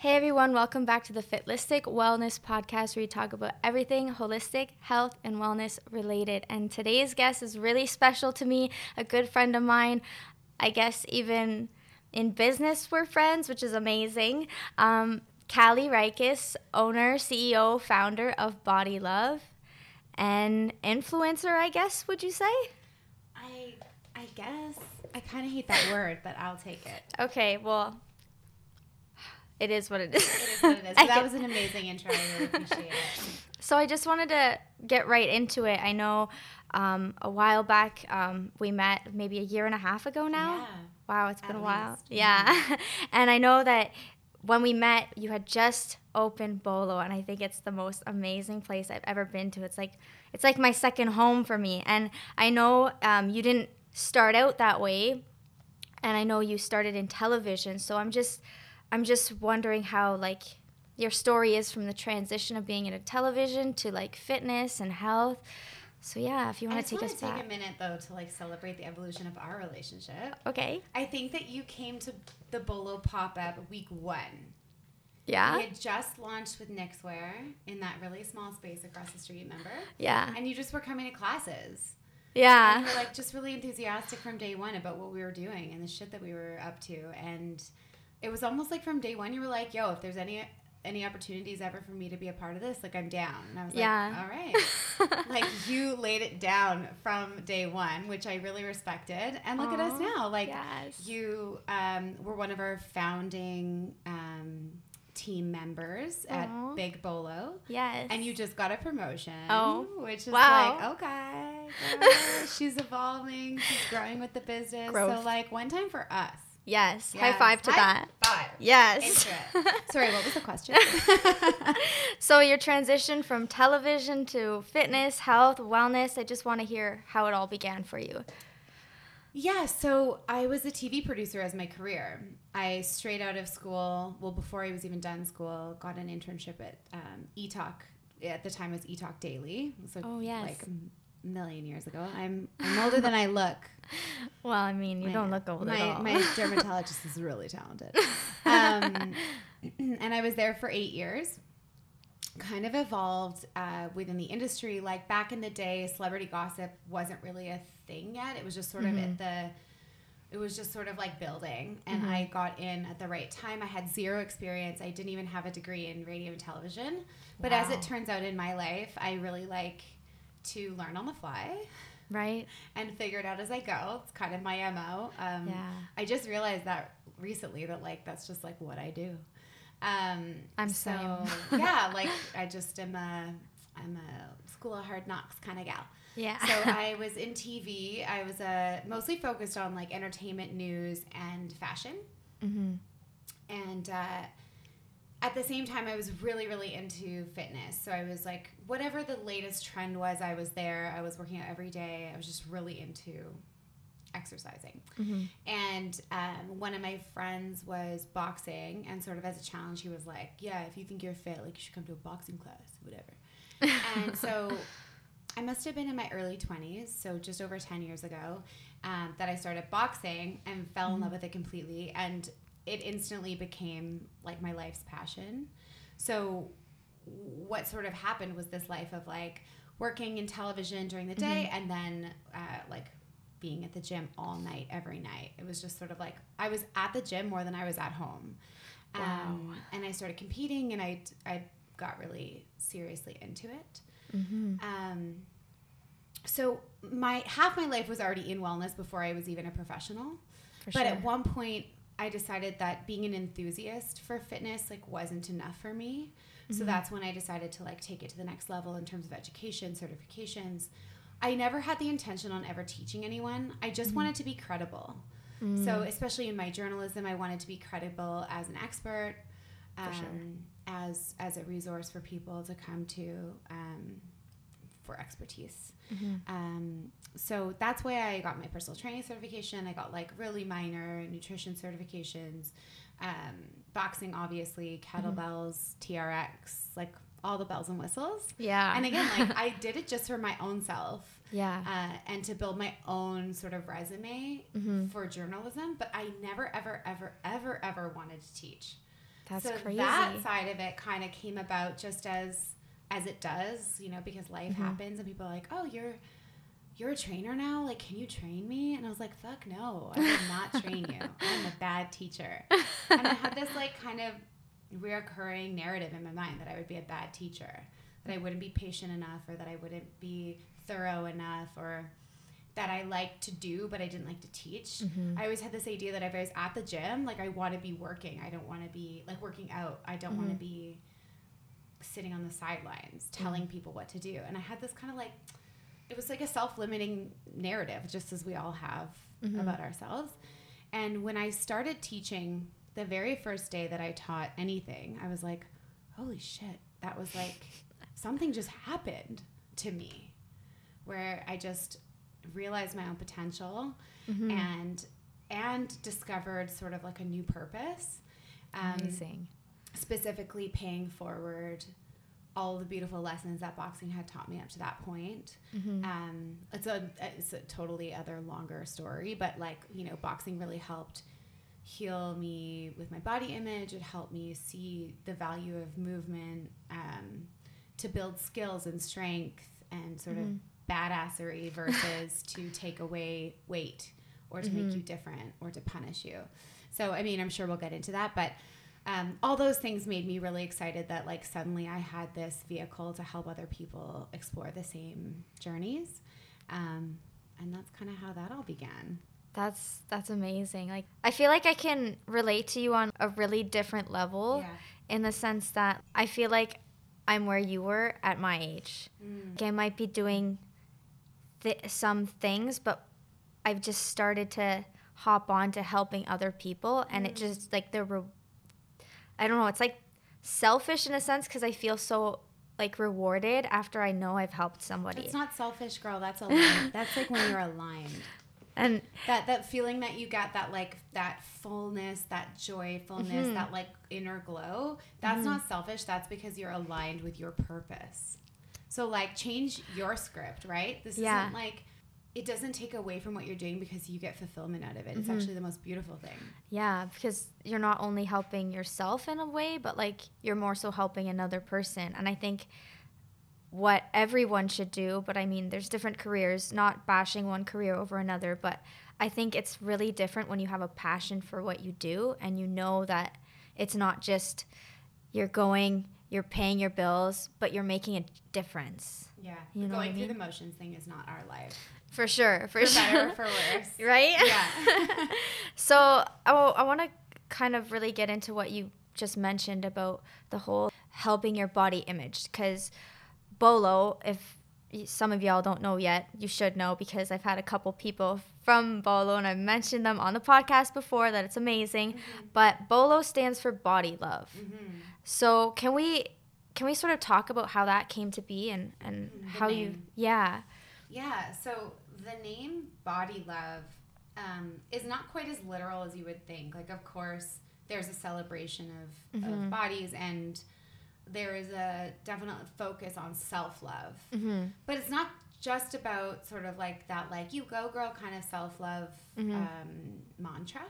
Hey everyone, welcome back to the Fitlistic Wellness Podcast where we talk about everything holistic, health, and wellness related. And today's guest is really special to me, a good friend of mine. I guess even in business we're friends, which is amazing. Um, Callie Rikis, owner, CEO, founder of Body Love, and influencer, I guess, would you say? I I guess I kind of hate that word, but I'll take it. Okay, well, it is what it is. It is what it is. That was an amazing intro. I really appreciate it. So I just wanted to get right into it. I know um, a while back um, we met, maybe a year and a half ago now. Yeah. Wow, it's been At a while. least. Yeah, and I know that when we met, you had just opened Bolo, and I think it's the most amazing place I've ever been to. It's like it's like my second home for me. And I know um, you didn't start out that way, and I know you started in television. So I'm just I'm just wondering how like your story is from the transition of being in a television to like fitness and health. So yeah, if you want to take us to take a minute though to like celebrate the evolution of our relationship. Okay. I think that you came to the Bolo pop up week one. Yeah. We had just launched with Nixwear in that really small space across the street, remember? Yeah. And you just were coming to classes. Yeah. And you were like just really enthusiastic from day one about what we were doing and the shit that we were up to. And it was almost like from day one you were like, yo, if there's any any opportunities ever for me to be a part of this, like I'm down. And I was Yeah. like, all right. like you laid it down from day one, which I really respected. And look at us now. Like yes. you um, were one of our founding um, team members Aw. at Big Bolo. yes. And you just got a promotion. Oh, which is wow. like, okay, girl, she's evolving, she's growing with the business. So, like, one time for us. Yes. High five to High that. Five. Yes. Sorry, what was the question? so your transition from television to fitness, health, wellness, I just want to hear how it all began for you. Yeah, so I was a TV producer as my career. I straight out of school, well, before I was even done school, got an internship at um, eTalk. At the time, it was eTalk Daily. So Oh, yes. like a million years ago. I'm I'm older than I look. Well, I mean, you My- don't look old my, at all. My dermatologist is really talented. Um, and I was there for eight years. Kind of evolved uh, within the industry. Like back in the day, celebrity gossip wasn't really a thing yet. It was just sort of Mm-hmm. at the. It was just sort of like building, and Mm-hmm. I got in at the right time. I had zero experience. I didn't even have a degree in radio and television. But as it turns out in my life, I really like to learn on the fly right? and figure it out as I go. It's kind of my MO. Um, Yeah. I just realized that recently that like that's just like what I do. Um, I'm so yeah, like I just am a I'm a school of hard knocks kind of gal. Yeah. So I was in TV. I was uh, mostly focused on like entertainment news and fashion, mm-hmm. and uh, at the same time, I was really really into fitness. So I was like whatever the latest trend was, I was there. I was working out every day. I was just really into exercising. Mm-hmm. And um, one of my friends was boxing, and sort of as a challenge, he was like, "Yeah, if you think you're fit, like you should come to a boxing class, whatever." and so, I must have been in my early twenties, so just over ten years ago, um, that I started boxing and fell in love with it completely, and it instantly became like my life's passion. So, what sort of happened was this life of like working in television during the day, and then uh, like being at the gym all night, every night. It was just sort of like I was at the gym more than I was at home. Um, and I started competing and I, I got really seriously into it. Mm-hmm. Um, so my half my life was already in wellness before I was even a professional. For but sure. at one point I decided that being an enthusiast for fitness like wasn't enough for me. Mm-hmm. So that's when I decided to like take it to the next level in terms of education, certifications. I never had the intention on ever teaching anyone. I Mm-hmm. just wanted to be credible. Mm. So especially in my journalism, I wanted to be credible as an expert, um, sure. as as a resource for people to come to um, for expertise. Mm-hmm. Um, so that's why I got my personal training certification. I got like really minor nutrition certifications, um, boxing, obviously, kettlebells, TRX, like all the bells and whistles. yeah. And again, like I did it just for my own self yeah. uh, and to build my own sort of resume Mhm. for journalism. But I never, ever, ever, ever, ever wanted to teach. That's so crazy. that side of it kind of came about just as as it does, you know, because life Mm-hmm. happens and people are like, "Oh, you're you're a trainer now? Like, can you train me?" And I was like, "Fuck no. I will not train you. I'm a bad teacher." And I had this like kind of reoccurring narrative in my mind that I would be a bad teacher, that I wouldn't be patient enough or that I wouldn't be thorough enough or that I liked to do but I didn't like to teach. Mm-hmm. I always had this idea that if I was at the gym, like I want to be working. I don't want to be like working out. I don't want to mm-hmm. be sitting on the sidelines telling mm-hmm. people what to do. And I had this kind of like it was like a self-limiting narrative just as we all have about ourselves. And when I started teaching the very first day that I taught anything, I was like, holy shit, that was like something just happened to me where I just realized my own potential and and discovered sort of like a new purpose. Um, Amazing. specifically paying forward all the beautiful lessons that boxing had taught me up to that point. Um, it's a it's a totally other longer story, but like you know, boxing really helped heal me with my body image. It helped me see the value of movement um, to build skills and strength and sort of badassery versus to take away weight or to make you different or to punish you. So, I mean, I'm sure we'll get into that, but um, all those things made me really excited that like suddenly I had this vehicle to help other people explore the same journeys. Um, and that's kind of how that all began. That's that's amazing. Like I feel like I can relate to you on a really different level in the sense that I feel like I'm where you were at my age. Like, I might be doing th- some things, but I've just started to hop on to helping other people, and it just like the re- I don't know. It's like selfish in a sense because I feel so like rewarded after I know I've helped somebody. It's not selfish, girl. That's aligned. that's like when you're aligned. and That that feeling that you get that like that fullness, that joyfulness, Mm-hmm. that like inner glow. That's not selfish. That's because you're aligned with your purpose. So like change your script, right? This Yeah. isn't like it doesn't take away from what you're doing because you get fulfillment out of it. It's Mm-hmm. actually the most beautiful thing. Yeah, because you're not only helping yourself in a way, but like you're more so helping another person. And I think what everyone should do, but I mean, there's different careers, not bashing one career over another, but I think it's really different when you have a passion for what you do and you know that it's not just you're going, you're paying your bills, but you're making a difference. Yeah. You know I going through mean? the motions thing is not our life. For sure, for, For sure. better or for worse. right? Yeah. so I, I want to kind of really get into what you just mentioned about the whole helping your body image because Bolo, if some of y'all don't know yet, you should know because I've had a couple people from Bolo and I've mentioned them on the podcast before that it's amazing. But Bolo stands for body love. So can we can we sort of talk about how that came to be and and Mm, the how you yeah Yeah, so the name Body Love um, is not quite as literal as you would think. Like, of course, there's a celebration of, Mm-hmm. of bodies and there is a definite focus on self love. mm-hmm. But it's not just about sort of like that, like, you go, girl, kind of self love Mm-hmm. um, mantra.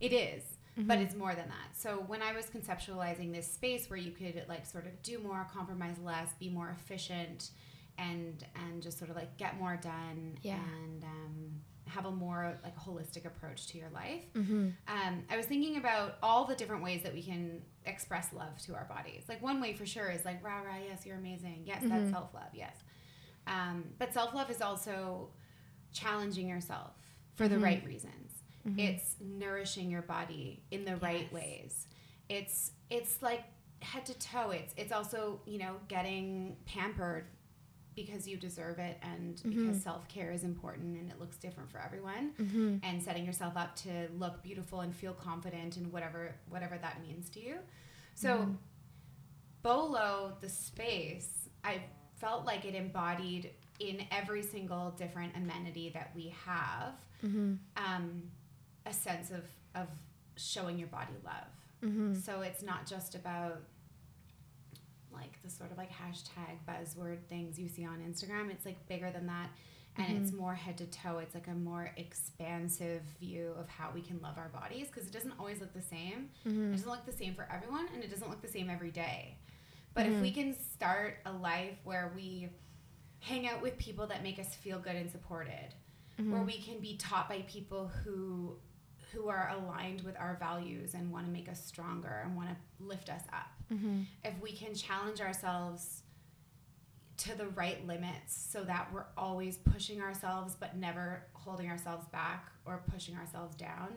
It is. But it's more than that. So when I was conceptualizing this space where you could like sort of do more, compromise less, be more efficient, and and just sort of like get more done Yeah. and um, have a more like holistic approach to your life. Mm-hmm. Um, I was thinking about all the different ways that we can express love to our bodies. Like one way for sure is like rah rah, yes, you're amazing. Yes, Mm-hmm. that's self love. Yes, um, but self love is also challenging yourself for the Mhm. right reasons. Mm-hmm. It's nourishing your body in the right ways. It's it's like head to toe. It's it's also you know getting pampered because you deserve it and because self care is important and it looks different for everyone Mm-hmm. and setting yourself up to look beautiful and feel confident in whatever whatever that means to you. So Bolo, the space, I felt like it embodied in every single different amenity that we have Mm-hmm. um, a sense of, of showing your body love. Mm-hmm. So it's not just about like the sort of like hashtag buzzword things you see on Instagram. It's like bigger than that. and Mm-hmm. it's more head to toe. It's like a more expansive view of how we can love our bodies because it doesn't always look the same. Mm-hmm. It doesn't look the same for everyone, and it doesn't look the same every day. But if Mm-hmm. we can start a life where we hang out with people that make us feel good and supported, Mm-hmm. where we can be taught by people who who are aligned with our values and want to make us stronger and want to lift us up. Mm-hmm. If we can challenge ourselves to the right limits so that we're always pushing ourselves but never holding ourselves back or pushing ourselves down.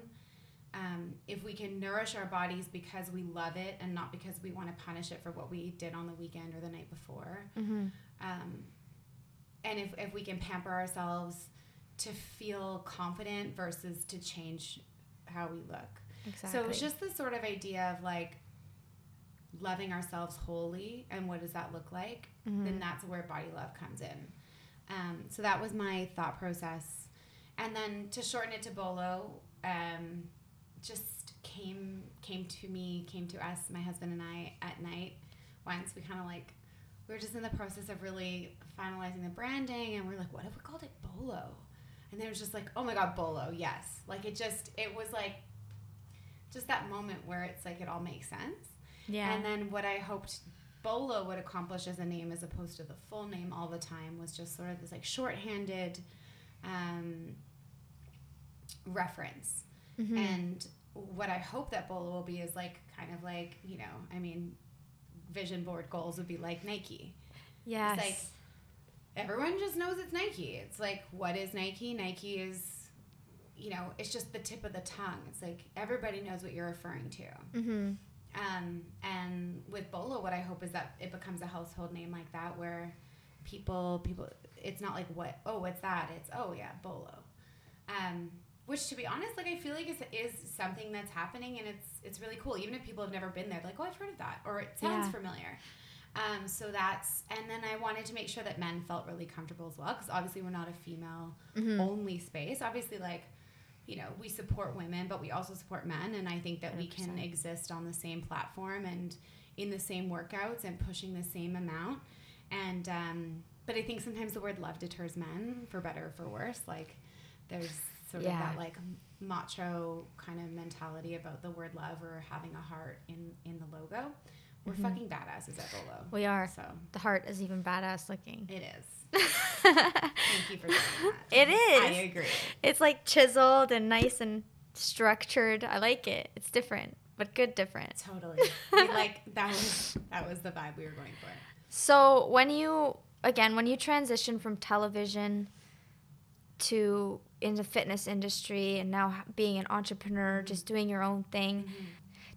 Um, if we can nourish our bodies because we love it and not because we want to punish it for what we did on the weekend or the night before. Mm-hmm. Um, and if, if we can pamper ourselves to feel confident versus to change how we look. Exactly. So it's just this sort of idea of like loving ourselves wholly and what does that look like? Mm-hmm. Then that's where body love comes in. Um, so that was my thought process. And then to shorten it to Bolo, um, just came came to me, came to us, my husband and I at night once. We kind of like we were just in the process of really finalizing the branding and we are like, what if we called it Bolo? And it was just like, oh my god, Bolo, yes. Like it just it was like just that moment where it's like it all makes sense. yeah. And then what I hoped Bolo would accomplish as a name as opposed to the full name all the time was just sort of this like shorthanded um, reference. Mhm. And what I hope that Bolo will be is like kind of like, you know, I mean, vision board goals would be like Nike. Yeah. It's like- Everyone just knows it's Nike. It's like, what is Nike? Nike is, you know, it's just the tip of the tongue. It's like everybody knows what you're referring to. mm-hmm. Um, and with Bolo, what I hope is that it becomes a household name like that, where people, people, it's not like what, oh, what's that? It's oh yeah, Bolo. Um, which to be honest, like I feel like is is something that's happening, and it's it's really cool. Even if people have never been there, like oh, I've heard of that, or it sounds Yeah. familiar. Um, so that's, and then I wanted to make sure that men felt really comfortable as well, because obviously we're not a female Mm-hmm. only space. Obviously, like, you know, we support women, but we also support men. And I think that we can exist on the same platform and in the same workouts and pushing the same amount. And, um, but I think sometimes the word love deters men for better or for worse. Like, there's sort of Yeah. that like macho kind of mentality about the word love or having a heart in, in the logo. We're Mhm. fucking badasses at Bolo. We are. So The heart is even badass looking. it is. Thank you for saying that. It is. I agree. It's like chiseled and nice and structured. I like it. It's different, but good different. Totally. We, like that was that was the vibe we were going for. So when you again when you transition from television to in the fitness industry and now being an entrepreneur, mm-hmm. just doing your own thing, mm-hmm.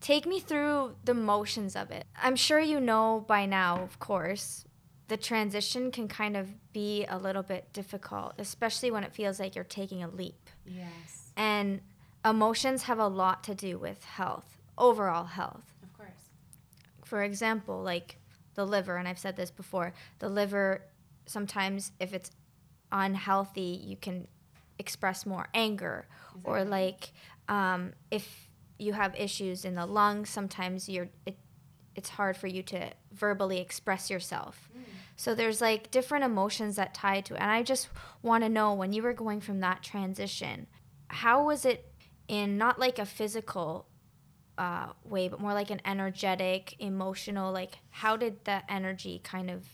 take me through the motions of it. I'm sure you know by now, of course, the transition can kind of be a little bit difficult, especially when it feels like you're taking a leap. Yes, And emotions have a lot to do with health, overall health. of course. For example, like the liver, and I've said this before, the liver sometimes if it's unhealthy, you can express more anger or like um, if you have issues in the lungs, sometimes you're it, it's hard for you to verbally express yourself. Mm. So there's like different emotions that tie to it. And I just want to know when you were going from that transition, how was it in not like a physical uh, way, but more like an energetic, emotional, like how did that energy kind of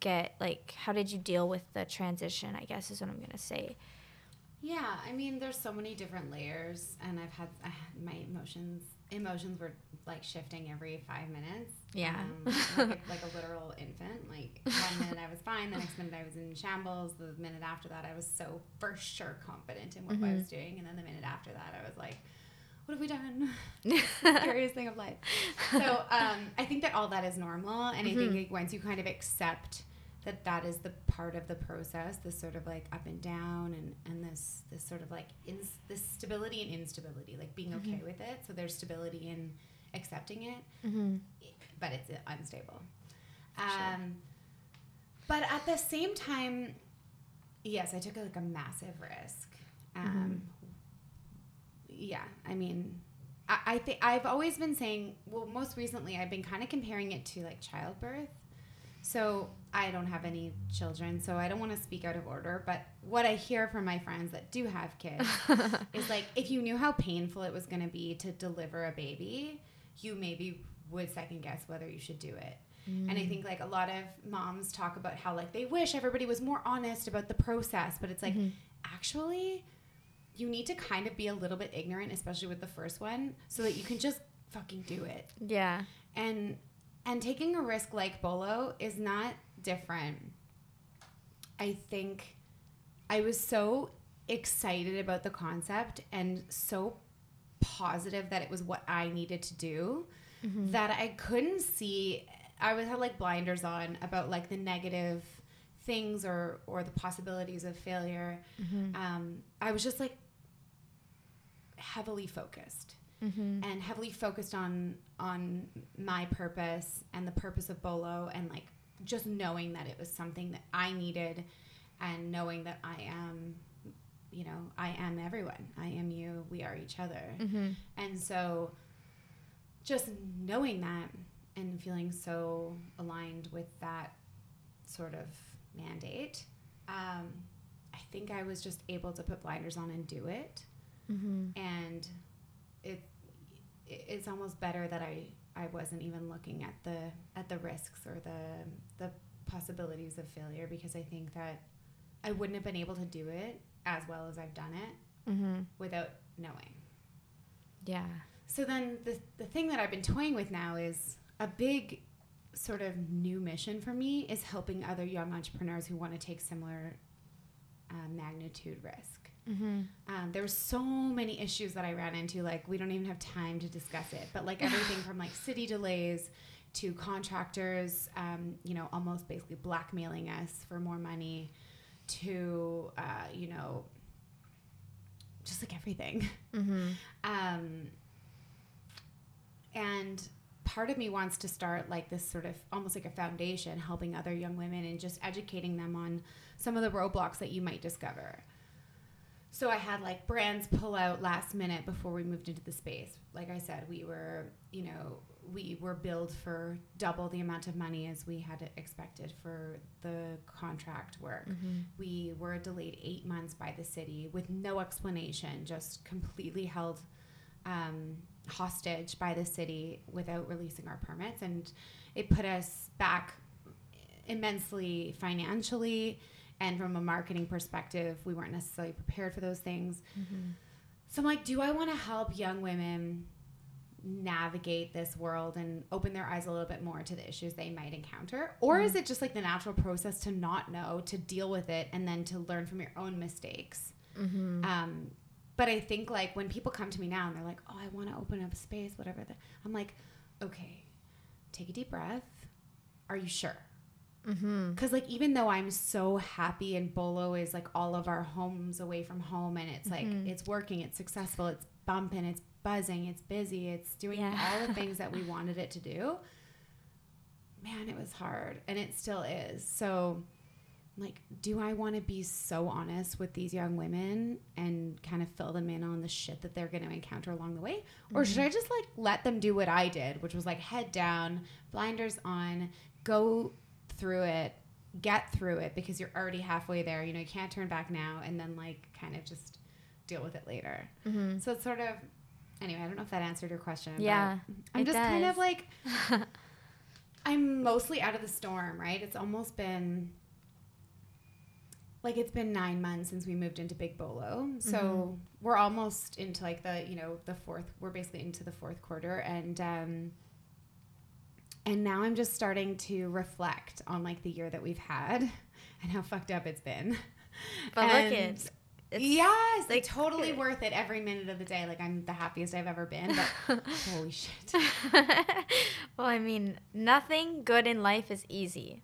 get like how did you deal with the transition i guess is what i'm gonna say Yeah, I mean, there's so many different layers, and I've had I had my emotions. Emotions were like shifting every five minutes. Yeah. um, like, a, like a literal infant. Like one minute I was fine, the next minute I was in shambles. The minute after that, I was so for sure confident in what I Mhm. was doing, and then the minute after that, I was like, "What have we done?" scariest thing of life. So um, I think that all that is normal, and I think Mhm. once you kind of accept that that is the part of the process, this sort of like up and down, and and this this sort of like in, this stability and instability, like being okay with it. So there's stability in accepting it, mm-hmm. but it's unstable. Sure. Um, but at the same time, yes, I took like a massive risk. Um, Yeah, I mean, I, I think I've always been saying. Well, most recently, I've been kind of comparing it to like childbirth. So I don't have any children, so I don't want to speak out of order. But what I hear from my friends that do have kids is like, if you knew how painful it was going to be to deliver a baby, you maybe would second guess whether you should do it. And I mm. think like a lot of moms talk about how like they wish everybody was more honest about the process, but it's like mm-hmm. actually you need to kind of be a little bit ignorant, especially with the first one, so that you can just fucking do it. Yeah. And and taking a risk like Bolo is not different. I think I was so excited about the concept and so positive that it was what I needed to do that I couldn't see I would have like blinders on about like the negative things or or the possibilities of failure. Um, I was just like heavily focused and heavily focused on on my purpose and the purpose of Bolo and like just knowing that it was something that I needed and knowing that I am you know I am everyone. I am you. We are each other. And so just knowing that and feeling so aligned with that sort of mandate um, I think I was just able to put blinders on and do it and it it's almost better that I I wasn't even looking at the at the risks or the the possibilities of failure because I think that I wouldn't have been able to do it as well as I've done it Mm-hmm. without knowing. Yeah. So then the the thing that I've been toying with now is a big sort of new mission for me is helping other young entrepreneurs who want to take similar uh, magnitude risk. Mm-hmm. Um, there were so many issues that I ran into. Like we don't even have time to discuss it. But like everything from like city delays to contractors, um, you know, almost basically blackmailing us for more money, to uh, you know, just like everything. Mm-hmm. Um, and part of me wants to start like this sort of almost like a foundation helping other young women and just educating them on some of the roadblocks that you might discover. So I had like brands pull out last minute before we moved into the space. Like I said, we were, you know, we were billed for double the amount of money as we had expected for the contract work. We were delayed eight months by the city with no explanation, just completely held um, hostage by the city without releasing our permits. And it put us back immensely financially. And from a marketing perspective, we weren't necessarily prepared for those things. Mm-hmm. So I'm like, do I want to help young women navigate this world and open their eyes a little bit more to the issues they might encounter? Or is mm-hmm. it just like the natural process to not know, to deal with it, and then to learn from your own mistakes? Mm-hmm. Um, but I think like when people come to me now and they're like, "Oh, I want to open up a space, whatever," the, I'm like, "Okay, take a deep breath. Are you sure?" Mm-hmm. Because like even though I'm so happy and Bolo is like all of our homes away from home and it's like Mhm. it's working, it's successful, it's bumping, it's buzzing, it's busy, it's doing Yeah. all the things that we wanted it to do. Man, it was hard and it still is. So like do I want to be so honest with these young women and kind of fill them in on the shit that they're going to encounter along the way or should I just like let them do what I did, which was like head down, blinders on, go through it, get through it because you're already halfway there. You know, you can't turn back now and then like kind of just deal with it later. Mm-hmm. So it's sort of anyway, I don't know if that answered your question. but Yeah, I'm just kind of like I'm mostly out of the storm, right? It's almost been like it's been nine months since we moved into Big Bolo. So Mm-hmm. we're almost into like the, you know, the fourth we're basically into the fourth quarter and um and now I'm just starting to reflect on like the year that we've had and how fucked up it's been. But look, And- it's, it's yes, like- totally eh. worth it every minute of the day. Like I'm the happiest I've ever been. But holy shit. well, I mean, nothing good in life is easy.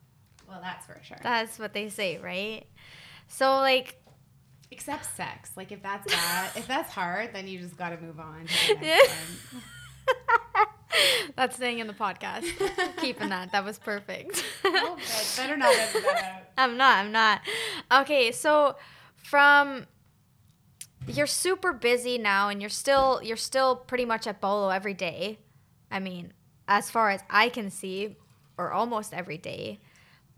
Well, that's for sure. That's what they say, right? So, like, Except sex. Like if that's bad, if that's hard, then you just got to move on. To the next one. that's staying in the podcast. Keeping that. That was perfect. Oh, good. Better not edit that out. I'm not. I'm not. Okay, so from you're super busy now and you're still you're still pretty much at Bolo every day. I mean, as far as I can see, or almost every day.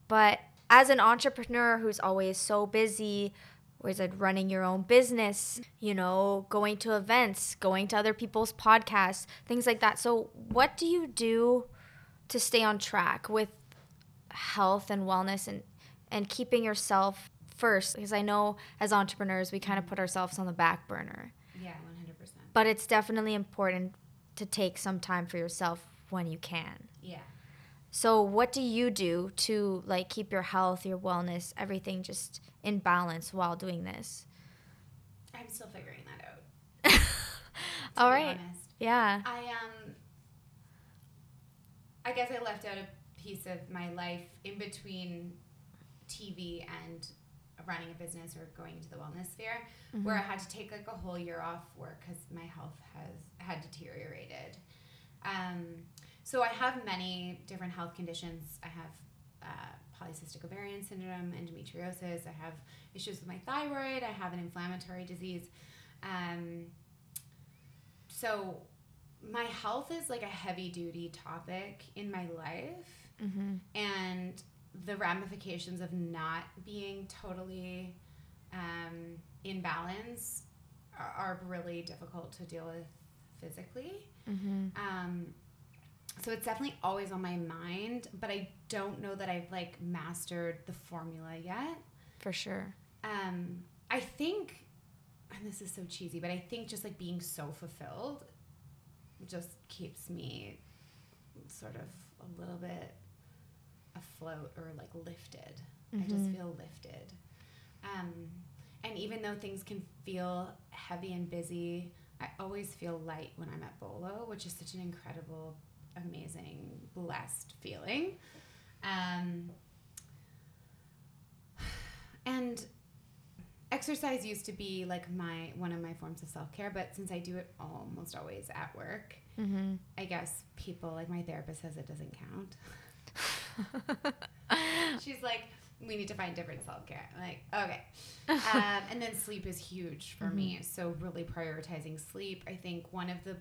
But as an entrepreneur who's always so busy, was it running your own business, you know, going to events, going to other people's podcasts, things like that. So, what do you do to stay on track with health and wellness and and keeping yourself first? Because I know as entrepreneurs, we kind of put ourselves on the back burner. Yeah, 100%. But it's definitely important to take some time for yourself when you can. Yeah. So what do you do to like keep your health, your wellness, everything just in balance while doing this? I'm still figuring that out. All right. honest. Yeah. I um I guess I left out a piece of my life in between TV and running a business or going into the wellness sphere where I had to take like a whole year off work because my health has had deteriorated. Um, so I have many different health conditions. I have uh, polycystic ovarian syndrome, endometriosis. I have issues with my thyroid. I have an inflammatory disease. Um, so my health is like a heavy duty topic in my life Mm-hmm. and the ramifications of not being totally um, in balance are, are really difficult to deal with physically Mm-hmm. um, so it's definitely always on my mind but i don't know that i've like mastered the formula yet For sure. um, I think, and this is so cheesy, but I think just like being so fulfilled just keeps me sort of a little bit afloat or like lifted. I just Mhm. feel lifted. Um, and even though things can feel heavy and busy, I always feel light when I'm at Bolo, which is such an incredible, amazing, blessed feeling. Um, and exercise used to be like my one of my forms of self-care but since i do it almost always at work Mm-hmm. i guess people like my therapist says it doesn't count. She's like we need to find different self-care. I'm like okay. Um, and then sleep is huge for me. So really prioritizing sleep. I think one of the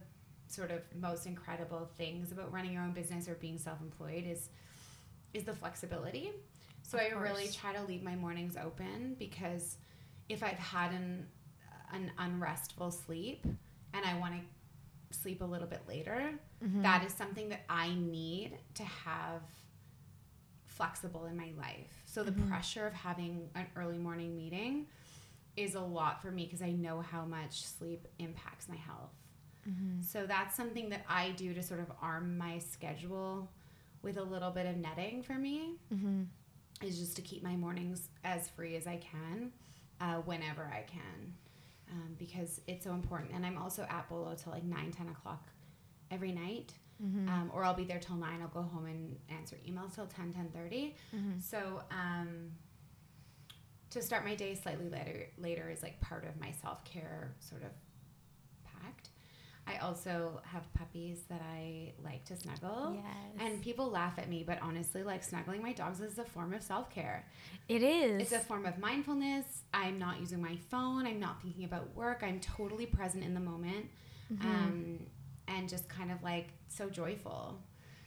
sort of most incredible things about running your own business or being self-employed is is the flexibility so Of i really try to leave my mornings open because if i've had an an unrestful sleep and i want to sleep a little bit later Mm-hmm. that is something that i need to have flexible in my life so the Mhm. pressure of having an early morning meeting is a lot for me because i know how much sleep impacts my health Mm-hmm. so that's something that I do to sort of arm my schedule with a little bit of netting for me Mm-hmm. is just to keep my mornings as free as I can uh, whenever I can um, because it's so important. And I'm also at Bolo till like 9, 10 o'clock every night. Mm-hmm. Um, or I'll be there till 9. I'll go home and answer emails till 10, 10.30. Mm-hmm. So um, to start my day slightly later, later is like part of my self-care sort of. I also have puppies that I like to snuggle. Yes. And people laugh at me, but honestly, like snuggling my dogs is a form of self care. it is. It's a form of mindfulness. I'm not using my phone. I'm not thinking about work. I'm totally present in the moment Mhm. um, and just kind of like so joyful.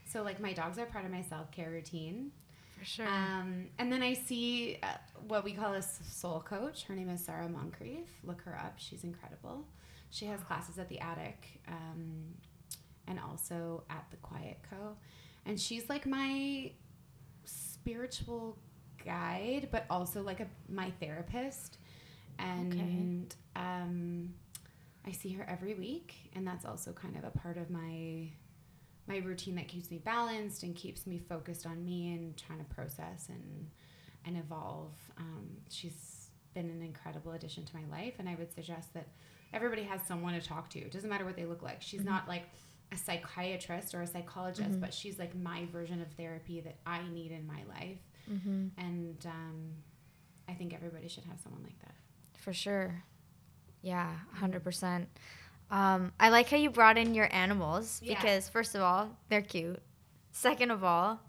So, like, my dogs are part of my self care routine. For sure. Um, and then I see uh, what we call a soul coach. Her name is Sarah Moncrief. Look her up. She's incredible. She has classes at the Attic um, and also at the Quiet Co. And she's like my spiritual guide, but also like a my therapist. And um, I see her every week, and that's also kind of a part of my my routine that keeps me balanced and keeps me focused on me and trying to process and and evolve. Um, she's been an incredible addition to my life, and I would suggest that everybody has someone to talk to. It doesn't matter what they look like. She's Mhm. not like a psychiatrist or a psychologist, Mhm. but she's like my version of therapy that I need in my life, mm-hmm. and um, I think everybody should have someone like that. For sure. Yeah, 100%. Um, I like how you brought in your animals Yeah. because, first of all, they're cute. Second of all,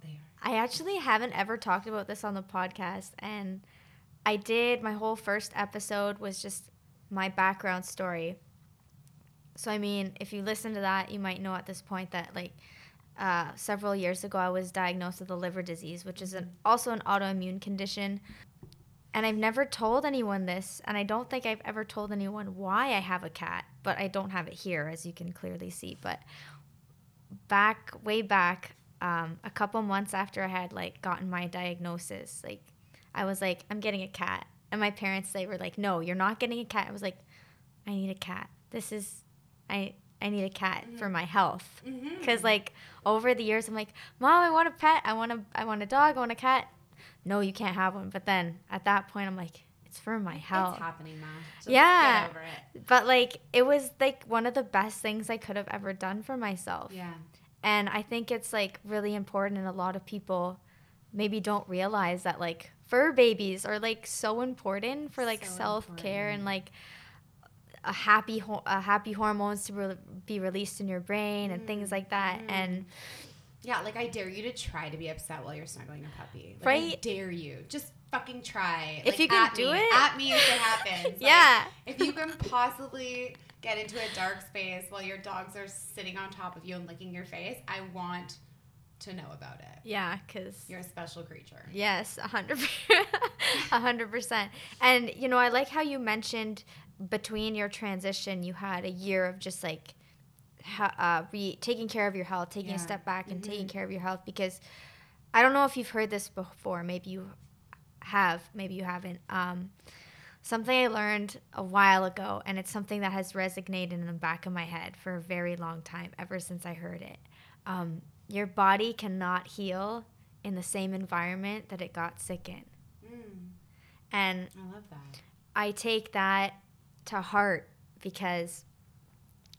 I actually haven't ever talked about this on the podcast. And I did, my whole first episode was just my background story. So, I mean, if you listen to that, you might know at this point that, like, uh, several years ago, I was diagnosed with a liver disease, which is an, also an autoimmune condition. And I've never told anyone this, and I don't think I've ever told anyone why I have a cat, but I don't have it here, as you can clearly see. But back, way back, um, a couple months after I had like gotten my diagnosis, like I was like, I'm getting a cat, and my parents they were like, No, you're not getting a cat. I was like, I need a cat. This is, I I need a cat Mm-hmm. for my health. Because like over the years, I'm like, Mom, I want a pet. I want a I want a dog. I want a cat. No, you can't have one. But then at that point, I'm like, it's for my health. It's happening, Mom. Just Yeah. Get over it. But like it was like one of the best things I could have ever done for myself. Yeah. And I think it's like really important and a lot of people maybe don't realize that like fur babies are like so important for like So self-care and like a happy ho- a happy hormones to re- be released in your brain and things like that Mm. and Yeah, like I dare you to try to be upset while you're snuggling a puppy. Like, I Right? dare you. Just fucking try. If Like, you can do me. it. At me if it happens. Like, yeah if you can possibly get into a dark space while your dogs are sitting on top of you and licking your face, I want to know about it. yeah cuz You're a special creature. Yes, a hundred, a hundred percent. And you know, I like how you mentioned between your transition, you had a year of just like uh, re- taking care of your health, taking Yeah. a step back, and Mhm. taking care of your health. Because I don't know if you've heard this before. Maybe you have. Maybe you haven't. Um, something I learned a while ago, and it's something that has resonated in the back of my head for a very long time, ever since I heard it. Um, your body cannot heal in the same environment that it got sick in. Mm, And I love that. I take that to heart because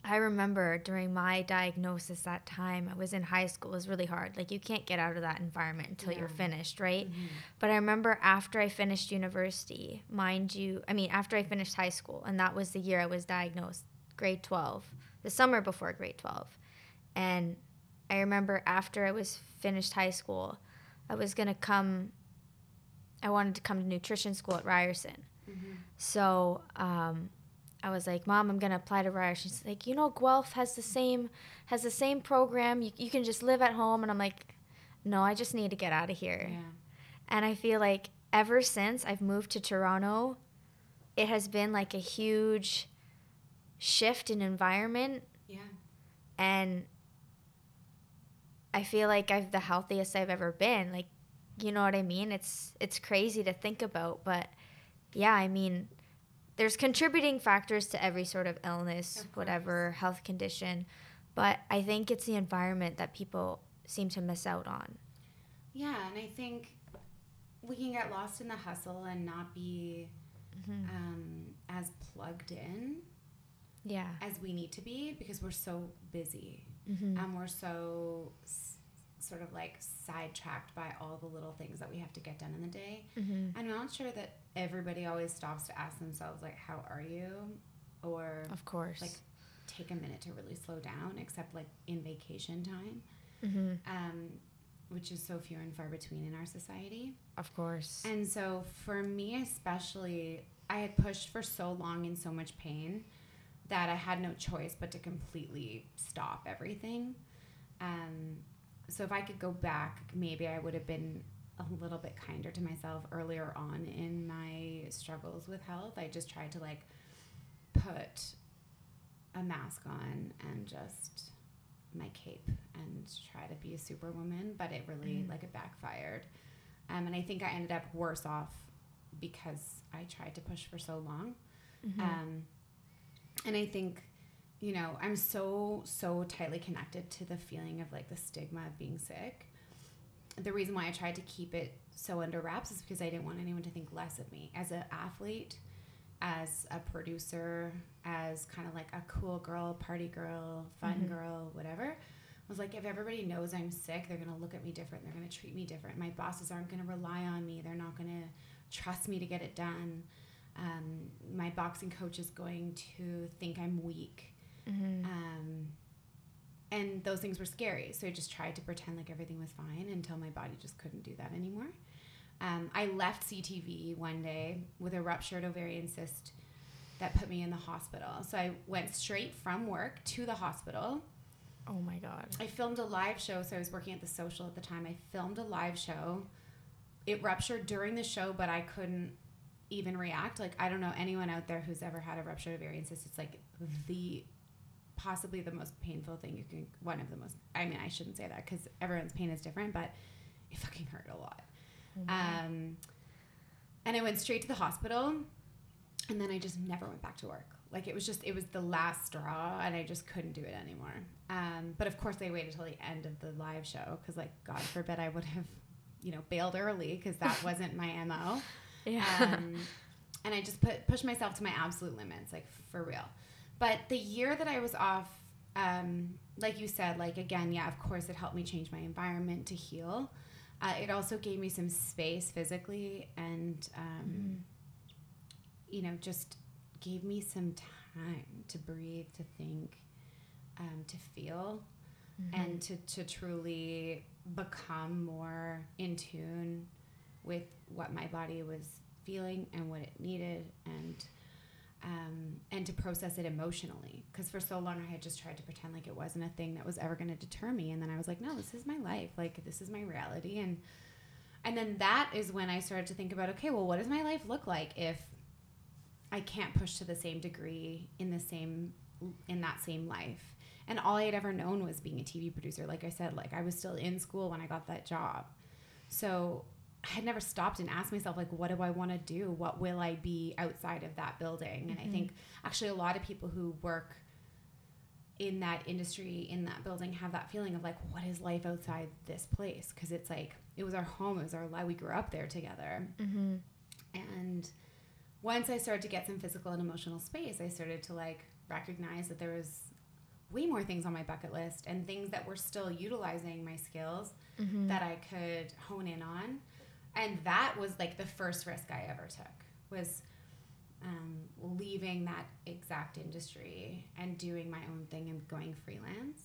I remember during my diagnosis that time, I was in high school, it was really hard. Like, you can't get out of that environment until you're finished, right? Mhm. But I remember after I finished university, mind you, I mean, after I finished high school, and that was the year I was diagnosed, grade 12, the summer before grade 12. And I remember after I was finished high school, I was going to come, I wanted to come to nutrition school at Ryerson. Mhm. So um, I was like, Mom, I'm gonna apply to Ryerson. She's like, you know, Guelph has the same has the same program. You, you can just live at home. And I'm like, no, I just need to get out of here. Yeah. And I feel like ever since I've moved to Toronto, it has been like a huge shift in environment. Yeah. And I feel like I've the healthiest I've ever been. Like, you know what I mean? It's it's crazy to think about, but yeah, I mean, there's contributing factors to every sort of illness, Of whatever health condition, but I think it's the environment that people seem to miss out on. Yeah, and I think we can get lost in the hustle and not be Mm-hmm. um, as plugged in Yeah. as we need to be because we're so busy Mm-hmm. and we're so s- sort of like sidetracked by all the little things that we have to get done in the day. Mm-hmm. I'm not sure that everybody always stops to ask themselves like, "How are you?" or Of course. like take a minute to really slow down, except like in vacation time, mm-hmm. um, which is so few and far between in our society. Of course. And so for me, especially, I had pushed for so long in so much pain that I had no choice but to completely stop everything. Um, so if I could go back, maybe I would have been a little bit kinder to myself earlier on in my struggles with health. I just tried to like put a mask on and just my cape and try to be a superwoman, but it really Mm. like it backfired. Um, and I think I ended up worse off because I tried to push for so long. Mhm. Um, and I think, you know, I'm so, so tightly connected to the feeling of like the stigma of being sick. The reason why I tried to keep it so under wraps is because I didn't want anyone to think less of me as an athlete, as a producer, as kind of like a cool girl, party girl, fun Mhm. girl, whatever. I was like, if everybody knows I'm sick, they're going to look at me different. They're going to treat me different. My bosses aren't going to rely on me. They're not going to trust me to get it done. Um, my boxing coach is going to think I'm weak. Mhm. Um, and those things were scary. So I just tried to pretend like everything was fine until my body just couldn't do that anymore. Um, I left CTV one day with a ruptured ovarian cyst that put me in the hospital. So I went straight from work to the hospital Oh my god. I filmed a live show, so I was working at the social at the time. I filmed a live show. It ruptured during the show, but I couldn't even react. Like I don't know anyone out there who's ever had a ruptured ovarian cyst. It's like the possibly the most painful thing you can. One of the most. I mean, I shouldn't say that because everyone's pain is different, but it fucking hurt a lot. Oh my- Um, and I went straight to the hospital, and then I just never went back to work. Like it was just it was the last straw, and I just couldn't do it anymore. Um, but of course, they waited till the end of the live show because, like, God forbid I would have, you know, bailed early because that wasn't my mo. Yeah. Um, and I just put pushed myself to my absolute limits, like for real. But the year that I was off, um, like you said, like again, yeah, of course, it helped me change my environment to heal. Uh, it also gave me some space physically, and um, Mhm. you know, just gave me some time to breathe, to think, um, to feel, Mhm. and to, to truly become more in tune with what my body was feeling and what it needed and um, and to process it emotionally. Because for so long I had just tried to pretend like it wasn't a thing that was ever going to deter me. And then I was like no this is my life. Like this is my reality. And and then that is when I started to think about okay well what does my life look like if I can't push to the same degree in the same in that same life? And all I had ever known was being a TV producer. Like I said, like I was still in school when I got that job. So I had never stopped and asked myself, like, what do I want to do? What will I be outside of that building? And I think actually a lot of people who work in that industry, in that building, have that feeling of like, what is life outside this place? Because it's like, it was our home, it was our life. We grew up there together. Mhm. And once I started to get some physical and emotional space, I started to like recognize that there was way more things on my bucket list and things that were still utilizing my skills Mhm. that I could hone in on. And that was like the first risk I ever took was um, leaving that exact industry and doing my own thing and going freelance.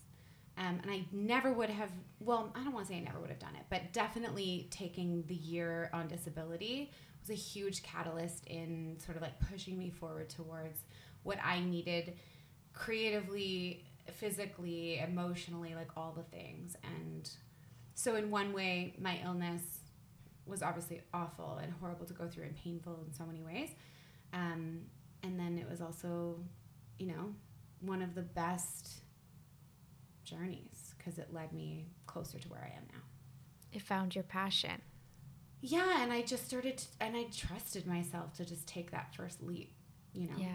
Um, and I never would have, well, I don't want to say I never would have done it, but definitely taking the year on disability was a huge catalyst in sort of like pushing me forward towards what I needed creatively, physically, emotionally, like all the things. And so, in one way, my illness was obviously awful and horrible to go through and painful in so many ways. Um, and then it was also, you know, one of the best journeys because it led me closer to where I am now. It found your passion. Yeah, and I just started, to, and I trusted myself to just take that first leap, you know. Yeah.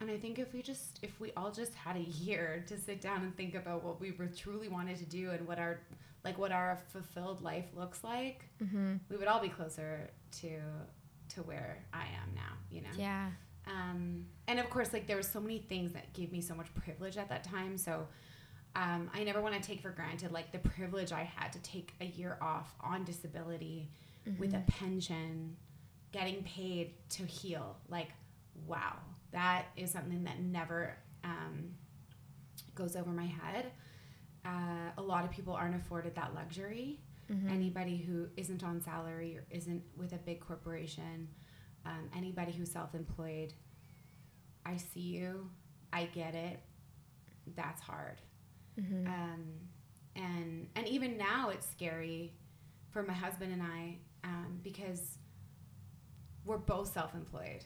And I think if we just, if we all just had a year to sit down and think about what we were truly wanted to do and what our, like what our fulfilled life looks like, Mhm. we would all be closer to, to where I am now, you know. Yeah. Um, and of course, like there were so many things that gave me so much privilege at that time. So um, I never want to take for granted like the privilege I had to take a year off on disability with a Mhm. pension, getting paid to heal. Like, wow, that is something that never um, goes over my head. Uh, a lot of people aren't afforded that luxury Mhm. anybody who isn't on salary or isn't with a big corporation, um, anybody who's self employed, I see you, I get it. That's hard. Mhm. Um, and and even now it's scary for my husband and I um, because we're both self employed.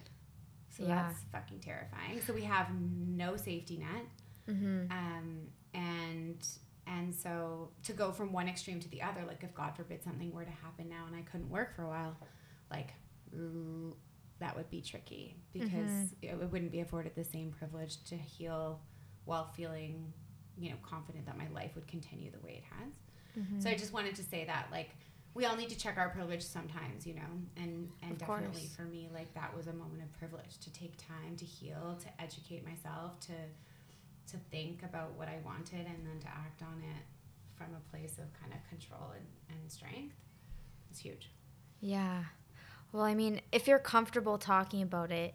So Yeah. that's fucking terrifying. So we have no safety net Mhm. um, and and so to go from one extreme to the other like if god forbid something were to happen now and i couldn't work for a while like that would be tricky because it, it wouldn't be afforded the same privilege to heal while feeling you know confident that my life would continue the way it has Mhm. so i just wanted to say that like we all need to check our privilege sometimes you know and and Of definitely course. for me like that was a moment of privilege to take time to heal to educate myself to to think about what i wanted and then to act on it from a place of kind of control and, and strength it's huge Yeah. Well, I mean, if you're comfortable talking about it,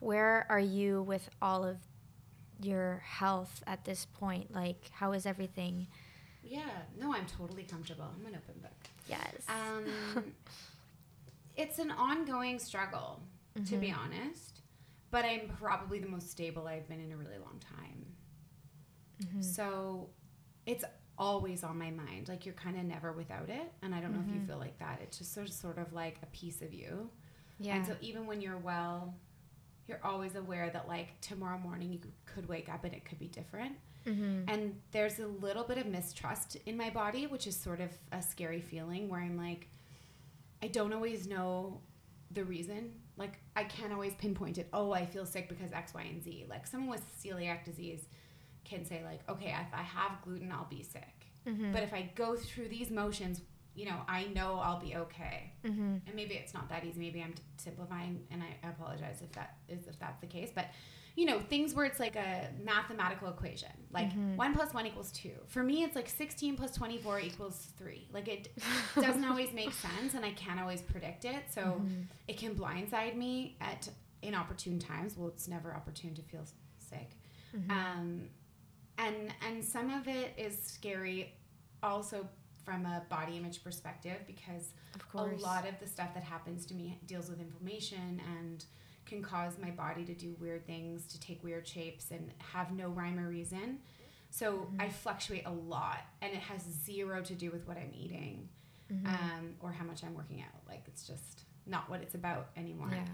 where are you with all of your health at this point? Like, how is everything? yeah no i'm totally comfortable i'm an open book Yes. um, it's an ongoing struggle to be honest but i'm probably the most stable i've been in a really long time Mhm. So it's always on my mind. Like you're kind of never without it. And I don't know if you Mhm. feel like that. It's just sort of, sort of like a piece of you. Yeah. And so even when you're well, you're always aware that like tomorrow morning you could wake up and it could be different. mm-hmm. And there's a little bit of mistrust in my body, which is sort of a scary feeling where I'm like, I don't always know the reason. Like, I can't always pinpoint it. Oh, I feel sick because X, Y, and Z. Like, someone with celiac disease can say, like, okay, if I have gluten, I'll be sick. Mm-hmm. But if I go through these motions, you know, I know I'll be okay. mm-hmm. And maybe it's not that easy. Maybe I'm simplifying, and I apologize if that is if that's the case. But you know, things where it's like a mathematical equation, like Mhm. one plus one equals two. For me, it's like sixteen plus twenty four equals three. Like it doesn't always make sense, and I can't always predict it. So Mhm. it can blindside me at inopportune times. Well, it's never opportune to feel sick. Mhm. Um, and and some of it is scary, also from a body image perspective because a lot of the stuff that happens to me deals with inflammation and can cause my body to do weird things, to take weird shapes, and have no rhyme or reason. So Mhm. I fluctuate a lot, and it has zero to do with what I'm eating Mhm. um, or how much I'm working out. Like it's just not what it's about anymore. yeah.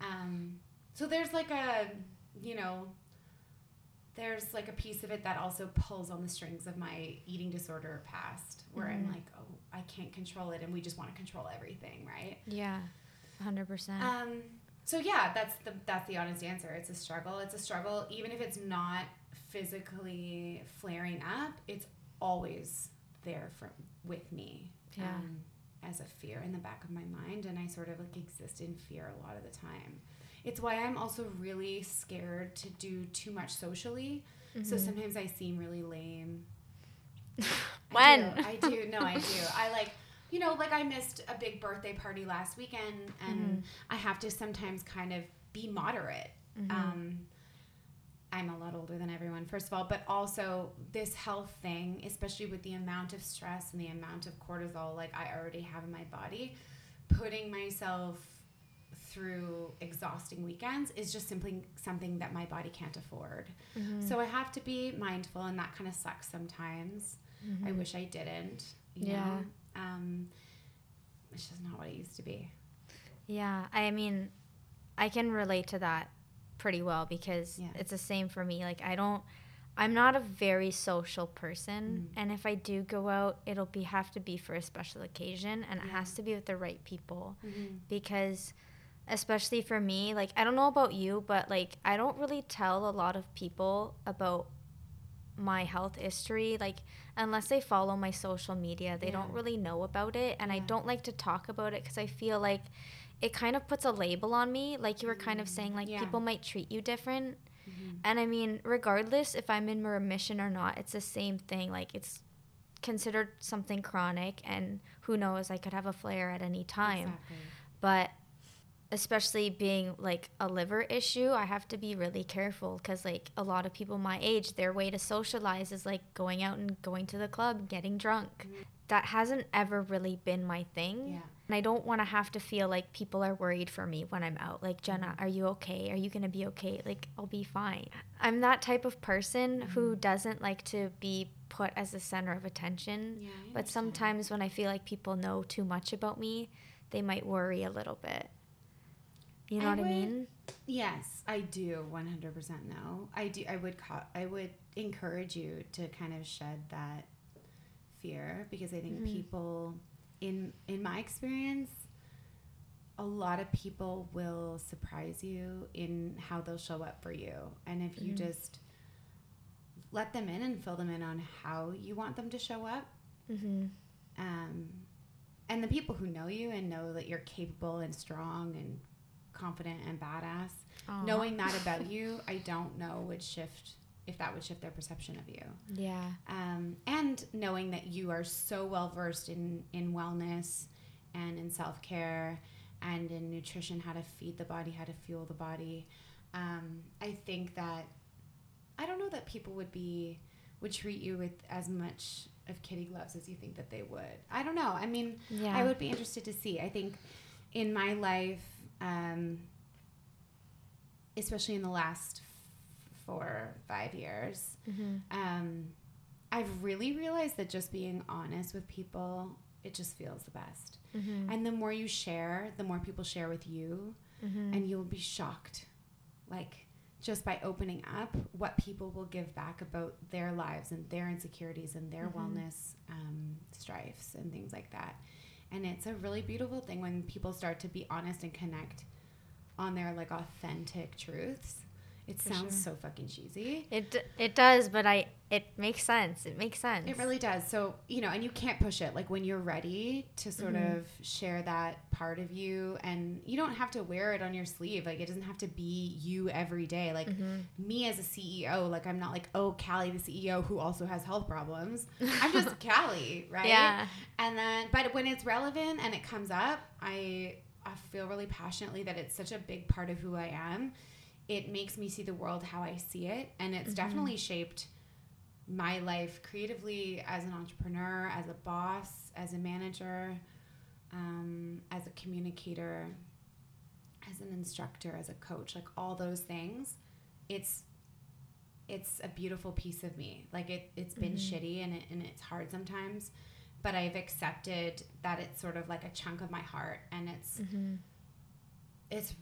Um, so there's like a, you know, there's like a piece of it that also pulls on the strings of my eating disorder past, where I'm Mhm. like, oh, I can't control it, and we just want to control everything, right? Yeah. Hundred percent. Um, so yeah, that's the that's the honest answer. It's a struggle. It's a struggle, even if it's not physically flaring up. It's always there for with me. Yeah. Um, as a fear in the back of my mind, and I sort of like exist in fear a lot of the time. It's why I'm also really scared to do too much socially. So Mhm. sometimes I seem really lame. When? I do. I do. No, I do. I like, you know, like I missed a big birthday party last weekend, and Mhm. I have to sometimes kind of be moderate. Mhm. Um, I'm a lot older than everyone, first of all, but also this health thing, especially with the amount of stress and the amount of cortisol like I already have in my body, putting myself through exhausting weekends is just simply something that my body can't afford. Mhm. So I have to be mindful, and that kind of sucks sometimes. I Mhm. wish I didn't. You Yeah. Know? Um, it's just not what it used to be. Yeah, I mean, I can relate to that pretty well because Yeah. it's the same for me. Like, I don't, I'm not a very social person, Mm. and if I do go out, it'll be have to be for a special occasion, and it has to be with the right people Mm-hmm. because, especially for me, like I don't know about you, but like I don't really tell a lot of people about my health history like unless they follow my social media they don't really know about it and i don't like to talk about it because i feel like it kind of puts a label on me like you were kind of saying like yeah. people might treat you different Mm-hmm. and i mean regardless if i'm in remission or not it's the same thing like it's considered something chronic and who knows i could have a flare at any time Exactly. but especially being like a liver issue i have to be really careful because like a lot of people my age their way to socialize is like going out and going to the club getting drunk Mhm. that hasn't ever really been my thing Yeah. and i don't want to have to feel like people are worried for me when i'm out like jenna Mhm. are you okay are you gonna be okay like i'll be fine i'm that type of person who Mhm. doesn't like to be put as the center of attention Yeah. But sometimes when I feel like people know too much about me, they might worry a little bit. You know I what I mean? Yes, I do 100% No, I do I would I would encourage you to kind of shed that fear because I think Mhm. people in in my experience a lot of people will surprise you in how they'll show up for you. And if you Mhm. just let them in and fill them in on how you want them to show up, Mm-hmm. um, and the people who know you and know that you're capable and strong and confident and badass, knowing that about you, I don't know would shift if that would shift their perception of you. Yeah. Um, and knowing that you are so well versed in in wellness and in self care and in nutrition, how to feed the body, how to fuel the body. Um, I think that I don't know that people would be would treat you with as much of kitty gloves as you think that they would. I don't know. I mean, Yeah. I would be interested to see. I think in my life, um, especially in the last four five years, Mm-hmm. um, I've really realized that just being honest with people, it just feels the best. Mm-hmm. And the more you share, the more people share with you, Mm-hmm. and you'll be shocked. Like, just by opening up, what people will give back about their lives and their insecurities and their Mhm. wellness um, strifes and things like that. And it's a really beautiful thing when people start to be honest and connect on their like authentic truths. It sounds sure. so fucking cheesy. It it does, but I it makes sense. It makes sense. It really does. So, you know, and you can't push it. Like when you're ready to sort Mhm. of share that part of you, and you don't have to wear it on your sleeve. Like it doesn't have to be you every day. Like Mhm. me as a CEO, like I'm not like, oh, Callie, the CEO who also has health problems. I'm just Callie, right? Yeah. And then, but when it's relevant and it comes up, I I feel really passionately that it's such a big part of who I am. It makes me see the world how I see it, and it's Mhm. definitely shaped my life creatively as an entrepreneur, as a boss, as a manager, um, as a communicator, as an instructor, as a coach, like all those things. It's it's a beautiful piece of me. Like it, it's been Mhm. shitty and, it, and it's hard sometimes, but I've accepted that it's sort of like a chunk of my heart, and it's Mhm. it's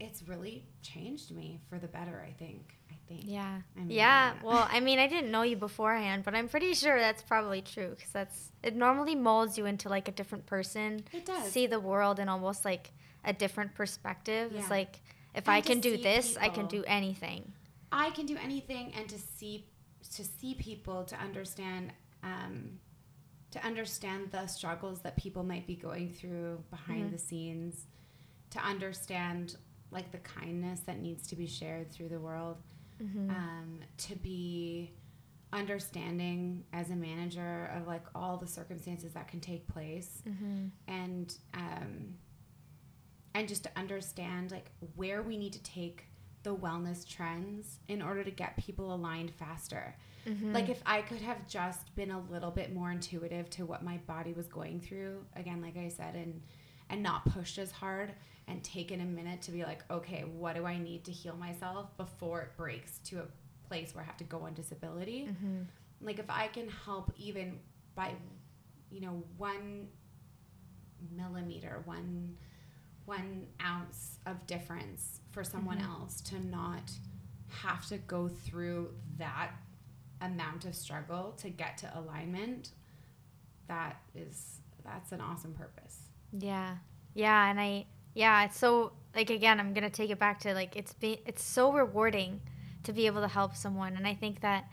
it's really changed me for the better. I think. I think. Yeah. I mean, Yeah. Well, I mean, I didn't know you beforehand, but I'm pretty sure that's probably true because that's it. Normally molds you into like a different person. it does. See the world in almost like a different perspective. Yeah. It's like if And I can do this, I can do anything. I can do anything, and to see to see people to understand um, to understand the struggles that people might be going through behind Mhm. the scenes, to understand like the kindness that needs to be shared through the world, Mm-hmm. um, to be understanding as a manager of like all the circumstances that can take place mm-hmm. and um, and just to understand like where we need to take the wellness trends in order to get people aligned faster. Mm-hmm. Like if I could have just been a little bit more intuitive to what my body was going through, again, like I said, and and not pushed as hard and taken a minute to be like, okay, what do I need to heal myself before it breaks to a place where I have to go on disability? Mm-hmm. like if I can help even by you know one millimeter one one ounce of difference for someone Mhm. else to not have to go through that amount of struggle to get to alignment that is that's an awesome purpose Yeah. Yeah, and I yeah, it's so like again, I'm going to take it back to like it's be it's so rewarding to be able to help someone and I think that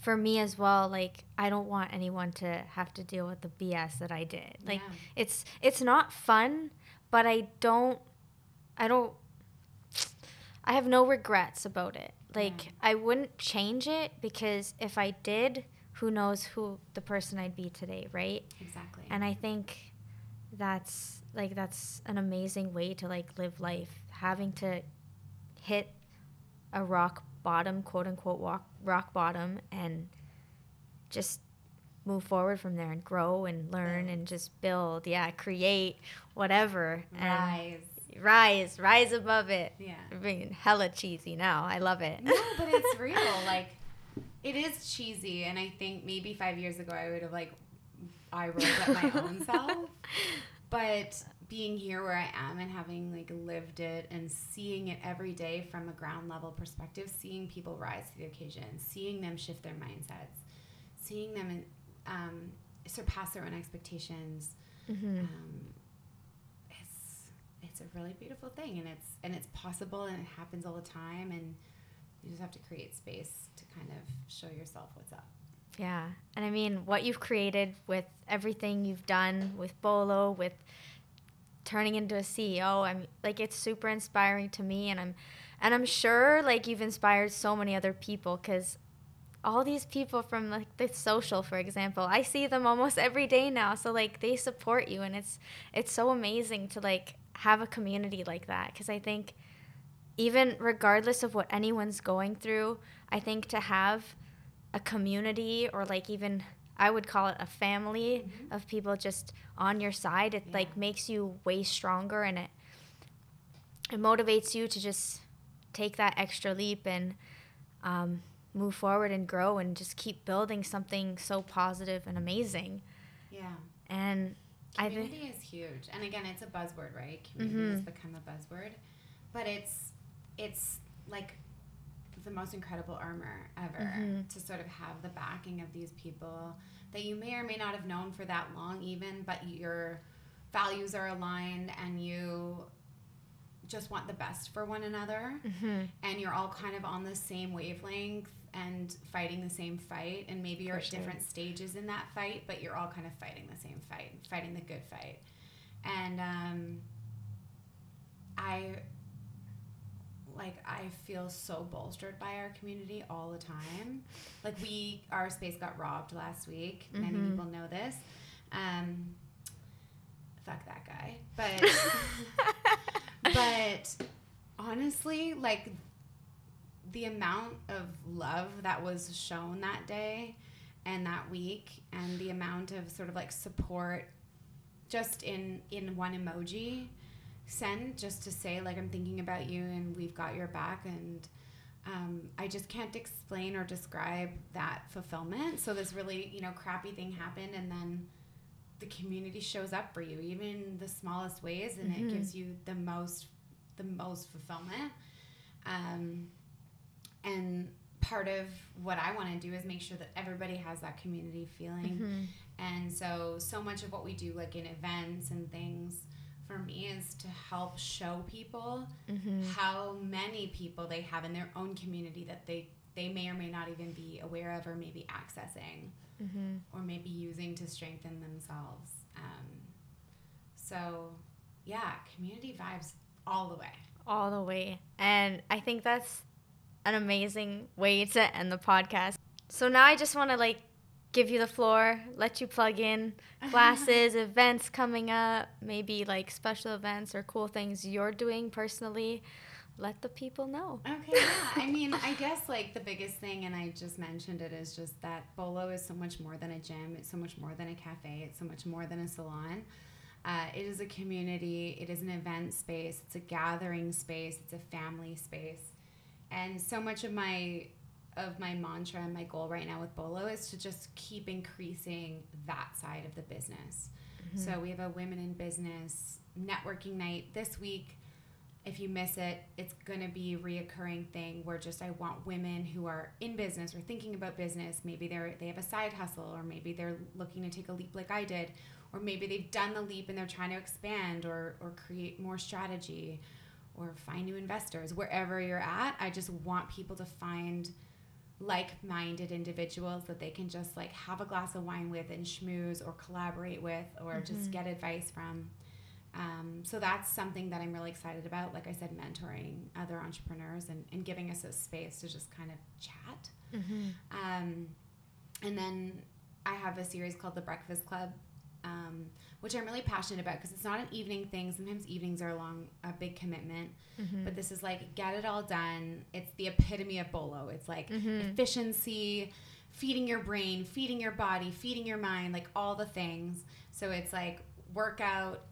for me as well, like I don't want anyone to have to deal with the BS that I did. Like Yeah. it's it's not fun, but I don't I don't I have no regrets about it. Like Yeah. I wouldn't change it because if I did, who knows who the person I'd be today, right? exactly and i think that's like that's an amazing way to like live life. Having to hit a rock bottom quote unquote rock, rock bottom and just move forward from there and grow and learn and just build. Yeah create whatever. Rise. rise rise above it. Yeah. I'm being hella cheesy now. I love it. No, but it's real. Like it is cheesy, and I think maybe five years ago I would have like I rolled at my own self. But being here where I am and having like lived it and seeing it every day from a ground level perspective, seeing people rise to the occasion, seeing them shift their mindsets, seeing them um, surpass their own expectations, hmm um, it's it's a really beautiful thing and it's and it's possible and it happens all the time and you just have to create space to kind of show yourself what's up Yeah. And I mean, what you've created with everything you've done with Bolo, with turning into a CEO, I'm like it's super inspiring to me and I'm and I'm sure like you've inspired so many other people cuz all these people from like the social for example, I see them almost every day now. So like they support you and it's it's so amazing to like have a community like that cuz I think even regardless of what anyone's going through, I think to have a community or like even I would call it a family Mhm. of people just on your side. It Yeah. like makes you way stronger and it it motivates you to just take that extra leap and um, move forward and grow and just keep building something so positive and amazing. Yeah. And Community I think is huge, and again, it's a buzzword, right? Community has become a buzzword, but it's it's like the most incredible armor ever Mhm. to sort of have the backing of these people that you may or may not have known for that long, even, but your values are aligned and you just want the best for one another Mhm. and you're all kind of on the same wavelength and fighting the same fight and maybe you're at different stages in that fight but you're all kind of fighting the same fight fighting the good fight and um, i like i feel so bolstered by our community all the time. Like we our space got robbed last week many Mhm. people know this. Um, fuck that guy. But but honestly, like the amount of love that was shown that day and that week and the amount of sort of like support just in in one emoji sent just to say like I'm thinking about you and we've got your back and um, I just can't explain or describe that fulfillment. So this really, you know, crappy thing happened and then the community shows up for you, even the smallest ways, and Mhm. it gives you the most, the most fulfillment. Um, and part of what I want to do is make sure that everybody has that community feeling. Mhm. And so, so much of what we do, like in events and things, for me is to help show people Mhm. how many people they have in their own community that they they may or may not even be aware of or maybe accessing Mhm. or maybe using to strengthen themselves. Um, so, yeah, community vibes all the way. all the way. And I think that's an amazing way to end the podcast. So now I just want to like give you the floor, let you plug in classes, events coming up, maybe like special events or cool things you're doing personally. Let the people know. Okay, yeah. I mean, I guess like the biggest thing, and I just mentioned it, is just that Bolo is so much more than a gym. It's so much more than a cafe. It's so much more than a salon. Uh, it is a community. It is an event space. It's a gathering space. It's a family space. And so much of my of my mantra and my goal right now with Bolo is to just keep increasing that side of the business. Mm-hmm. So we have a women in business networking night this week if you miss it, it's going to be a reoccurring thing where just I want women who are in business or thinking about business, maybe they're they have a side hustle or maybe they're looking to take a leap like I did or maybe they've done the leap and they're trying to expand or or create more strategy or find new investors. Wherever you're at, I just want people to find like-minded individuals that they can just like have a glass of wine with and schmooze or collaborate with or just get advice from. Um, so that's something that I'm really excited about. Like I said, mentoring other entrepreneurs and, and giving us a space to just kind of chat. Um, and then I have a series called The Breakfast Club, um, which I'm really passionate about because it's not an evening thing. Sometimes evenings are a long, a big commitment. Mm-hmm. But this is like get it all done. It's the epitome of bolo. It's like mm-hmm. efficiency, feeding your brain, feeding your body, feeding your mind, like all the things. So it's like workout,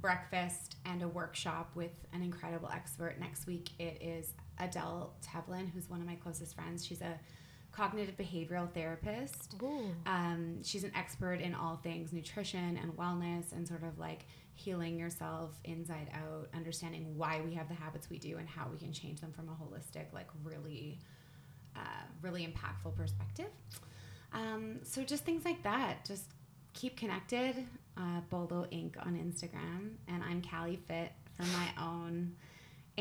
breakfast, and a workshop with an incredible expert. Next week it is Adele Tevlin, who's one of my closest friends. She's a cognitive behavioral therapist. Um, she's an expert in all things nutrition and wellness and sort of like healing yourself inside out, understanding why we have the habits we do and how we can change them from a holistic, like really, uh, really impactful perspective. Um, so just things like that. Just keep connected. Uh, Bolo Inc. on Instagram, and I'm Callie Fit for my own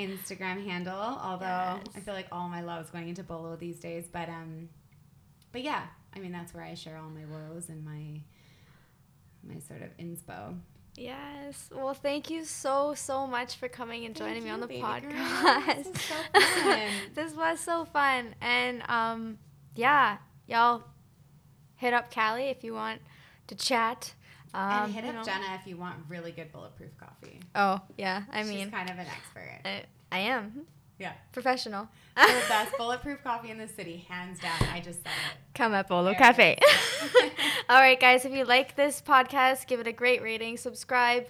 Instagram handle. Although Yes. I feel like all my love is going into Bolo these days, but um, but yeah, I mean that's where I share all my woes and my my sort of inspo. Yes. Well, thank you so so much for coming and Thank joining me you, on the podcast. This is so fun. this was so fun, and um, yeah, y'all hit up Callie if you want to chat. Um, and hit up Jenna if you want really good bulletproof coffee. Oh yeah, I She's mean, She's kind of an expert. I, I am Yeah. professional. the best bulletproof coffee in the city, hands down. I just said it. Come at Bolo There Cafe. All right, guys, if you like this podcast, give it a great rating, subscribe,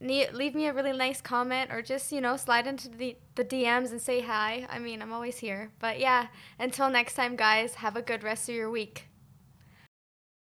leave me a really nice comment or just, you know, slide into the, the DMs and say hi. I mean, I'm always here. But yeah, until next time, guys, have a good rest of your week.